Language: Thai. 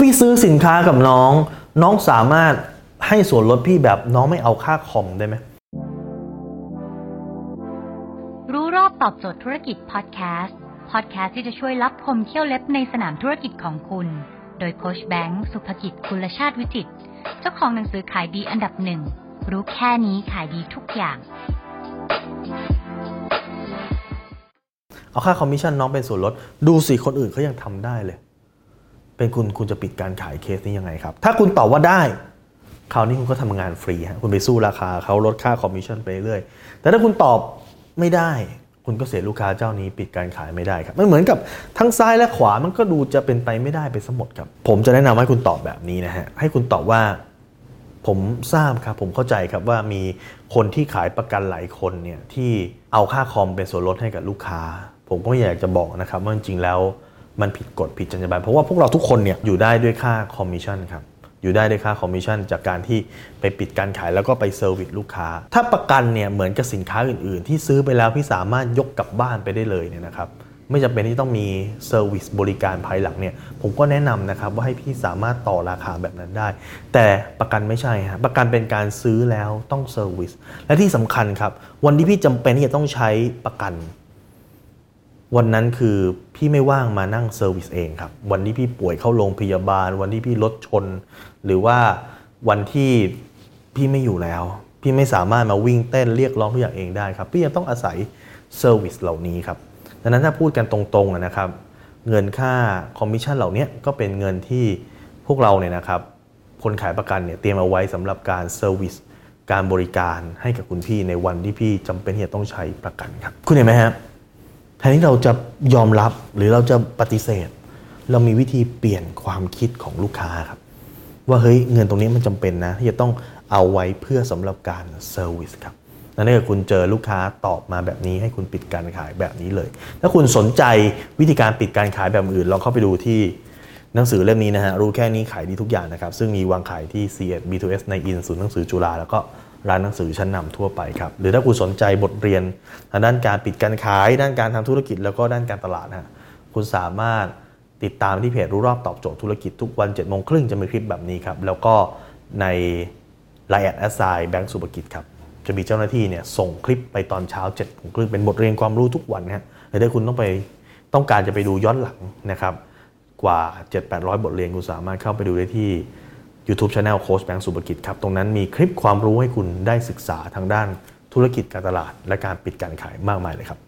พี่ซื้อสินค้ากับน้อง น้องสามารถให้ส่วนลดพี่แบบน้องไม่เอาค่าคอมได้ไหมรู้รอบตอบโจทย์ธุรกิจพอดแคสต์พอดแคสต์ที่จะช่วยรับพมเที่ยวเล็บในสนามธุรกิจของคุณ โดยโคชแบงค์สุภกิจคุณชาติวิจิตรเจ้าของหนังสือขายดีอันดับหนึ่งรู้แค่นี้ขายดีทุกอย่าง เอาค่าคอมมิชชั่นน้องเป็นส่วนลด ดูสิคนอื่นเขายังทำได้เลย เป็นคุณคุณจะปิดการขายเคสนี้ยังไงครับ ถ้าคุณตอบว่าได้คราวนี้คุณก็ทำงานฟรีฮะคุณไปสู้ราคาเขาลดค่าคอมมิชชั่นไปเรื่อยแต่ถ้าคุณตอบไม่ได้ คุณก็เสียลูกค้าเจ้านี้ปิดการขายไม่ได้ครับมันเหมือนกับทั้งซ้ายและขวามันก็ดูจะเป็นไปไม่ได้ไปซะหมดครับ ผมจะแนะนำให้คุณตอบแบบนี้นะฮะให้คุณตอบว่าผมทราบครับผมเข้าใจครับว่ามีคนที่ขายประกันหลายคนเนี่ยที่เอาค่าคอมเป็นส่วนลดให้กับลูกค้า ผมก็อยากจะบอกนะครับว่าจริงๆแล้ว มันผิดกฎผิดจรรยาบรรณเพราะว่าพวกเราทุกคนเนี่ยอยู่ได้ด้วยค่าคอมมิชชั่นครับอยู่ได้ด้วยค่าคอมมิชชั่นจากการที่ไปปิดการขายแล้วก็ไป service ลูกค้า ถ้าประกันเนี่ยเหมือนกับสินค้าอื่นๆ ที่ซื้อไปแล้วพี่สามารถยกกลับบ้านไปได้เลยเนี่ยนะครับไม่จำเป็นที่ต้องมี service บริการภายหลังเนี่ยผมก็แนะนำนะครับว่าให้พี่สามารถต่อราคาแบบนั้นได้ แต่ประกันไม่ใช่ฮะประกันเป็นการซื้อแล้วต้อง service และที่สำคัญครับวันที่พี่จำเป็นที่จะต้องใช้ประกัน วันนั้นคือพี่ไม่ว่างมานั่ง service เองครับ วันที่พี่ป่วยเข้าโรงพยาบาล วันที่พี่รถชน หรือว่าวันที่พี่ไม่อยู่แล้ว พี่ไม่สามารถมาวิ่งเต้นเรียกร้องทุกอย่างเองได้ครับ พี่ยังต้องอาศัย service เหล่านี้ครับดังนั้นถ้าพูดกันตรงๆนะครับ เงินค่าคอมมิชชั่นเหล่านี้ก็เป็นเงินที่พวกเราเนี่ยนะครับ คนขายประกันเนี่ยเตรียมเอาไว้สำหรับการ service การบริการให้กับคุณพี่ในวันที่พี่จำเป็นที่จะต้องใช้ประกันครับ คุณเห็นไหมครับ แทนที่เราจะยอมรับหรือเราจะปฏิเสธ เรามีวิธีเปลี่ยนความคิดของลูกค้าครับ ว่าเฮ้ยเงินตรงนี้มันจำเป็นนะ ที่จะต้องเอาไว้เพื่อสำหรับการ service ครับถ้าเกิดคุณเจอลูกค้าตอบมาแบบนี้ให้คุณปิดการขายแบบนี้เลย ถ้าคุณสนใจวิธีการปิดการขายแบบอื่นลองเข้าไปดูที่หนังสือเล่มนี้นะฮะรู้แค่นี้ขายดีทุกอย่างนะครับซึ่งมีวางขายที่ c ี B2S ในอินศูนย์หนังสือจุฬาแล้วก็ ร้านหนังสือชั้นนำทั่วไปครับ หรือถ้าคุณสนใจบทเรียนทางด้านการปิดการขาย ด้านการทำธุรกิจแล้วก็ด้านการตลาดฮะคุณสามารถติดตามที่เพจรู้รอบตอบโจทย์ธุรกิจทุกวัน7จ็ดโมงครึ่งจะมีคลิปแบบนี้ครับแล้วก็ในไลน์ add at sign แบงก์สุภกิจครับจะมีเจ้าหน้าที่เนี่ยส่งคลิปไปตอนเช้าเจ็ดโมงครึ่งเป็นบทเรียนความรู้ทุกวันนะฮะแต่ถ้าคุณต้องไปต้องการจะไปดูย้อนหลังนะครับกว่า 7-800 บทเรียนคุณสามารถเข้าไปดูได้ที่ YouTube Channel โค้ชแบงค์สุภกิจครับ ตรงนั้นมีคลิปความรู้ให้คุณได้ศึกษาทางด้านธุรกิจการตลาด และการปิดการขายมากมายเลยครับ